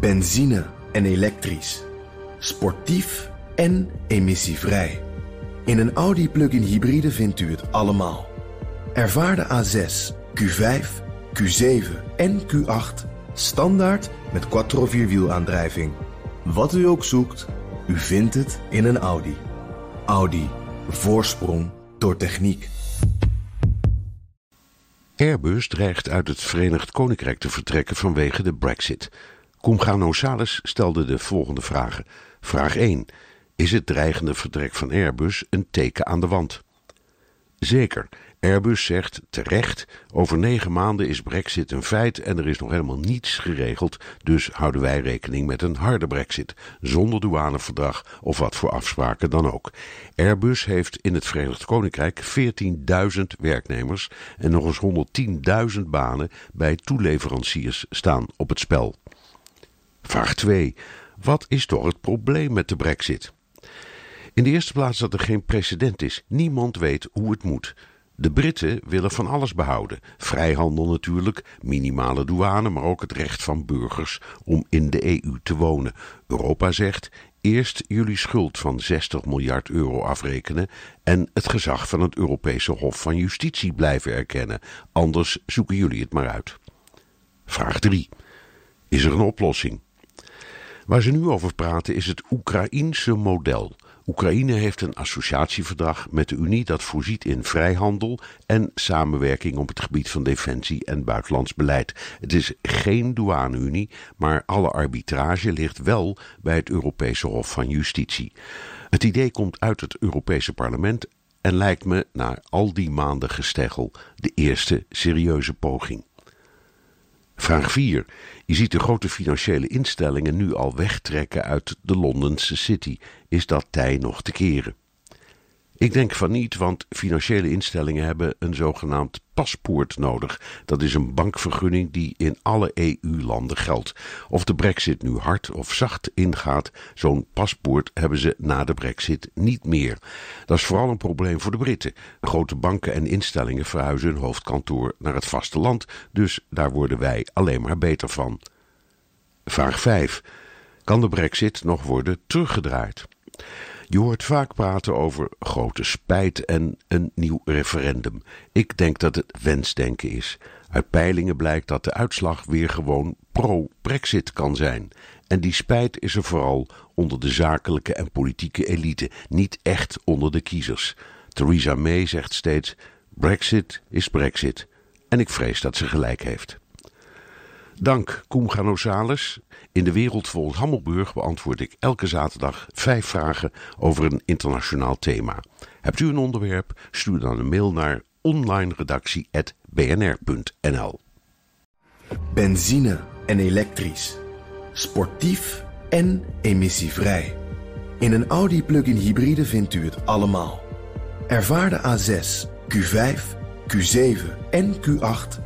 Benzine en elektrisch. Sportief en emissievrij. In een Audi plug-in hybride vindt u het allemaal. Ervaar de A6, Q5, Q7 en Q8 standaard met quattro vierwielaandrijving. Wat u ook zoekt, u vindt het in een Audi. Audi. Voorsprong door techniek. Airbus dreigt uit het Verenigd Koninkrijk te vertrekken vanwege de Brexit. Cumgano Sales stelde de volgende vragen. Vraag 1. Is het dreigende vertrek van Airbus een teken aan de wand? Zeker. Airbus zegt terecht: over negen maanden is Brexit een feit en er is nog helemaal niets geregeld, dus houden wij rekening met een harde Brexit, zonder douaneverdrag of wat voor afspraken dan ook. Airbus heeft in het Verenigd Koninkrijk 14.000 werknemers en nog eens 110.000 banen bij toeleveranciers staan op het spel. Vraag 2. Wat is toch het probleem met de Brexit? In de eerste plaats dat er geen precedent is. Niemand weet hoe het moet. De Britten willen van alles behouden. Vrijhandel natuurlijk, minimale douane, maar ook het recht van burgers om in de EU te wonen. Europa zegt eerst jullie schuld van 60 miljard euro afrekenen en het gezag van het Europese Hof van Justitie blijven erkennen. Anders zoeken jullie het maar uit. Vraag 3. Is er een oplossing? Waar ze nu over praten is het Oekraïense model. Oekraïne heeft een associatieverdrag met de Unie dat voorziet in vrijhandel en samenwerking op het gebied van defensie en buitenlands beleid. Het is geen douane-Unie, maar alle arbitrage ligt wel bij het Europese Hof van Justitie. Het idee komt uit het Europese Parlement en lijkt me na al die maanden gesteggel de eerste serieuze poging. Vraag 4. Je ziet de grote financiële instellingen nu al wegtrekken uit de Londense City. Is dat tij nog te keren? Ik denk van niet, want financiële instellingen hebben een zogenaamd paspoort nodig. Dat is een bankvergunning die in alle EU-landen geldt. Of de brexit nu hard of zacht ingaat, zo'n paspoort hebben ze na de brexit niet meer. Dat is vooral een probleem voor de Britten. Grote banken en instellingen verhuizen hun hoofdkantoor naar het vasteland, dus daar worden wij alleen maar beter van. Vraag 5. Kan de brexit nog worden teruggedraaid? Je hoort vaak praten over grote spijt en een nieuw referendum. Ik denk dat het wensdenken is. Uit peilingen blijkt dat de uitslag weer gewoon pro-Brexit kan zijn. En die spijt is er vooral onder de zakelijke en politieke elite, niet echt onder de kiezers. Theresa May zegt steeds: Brexit is Brexit. En ik vrees dat ze gelijk heeft. Dank Koem Ganosales. In de wereld volgens Hammelburg beantwoord ik elke zaterdag vijf vragen over een internationaal thema. Hebt u een onderwerp? Stuur dan een mail naar onlineredactie.bnr.nl Benzine en elektrisch. Sportief en emissievrij. In een Audi plug-in hybride vindt u het allemaal. Ervaar de A6, Q5, Q7 en Q8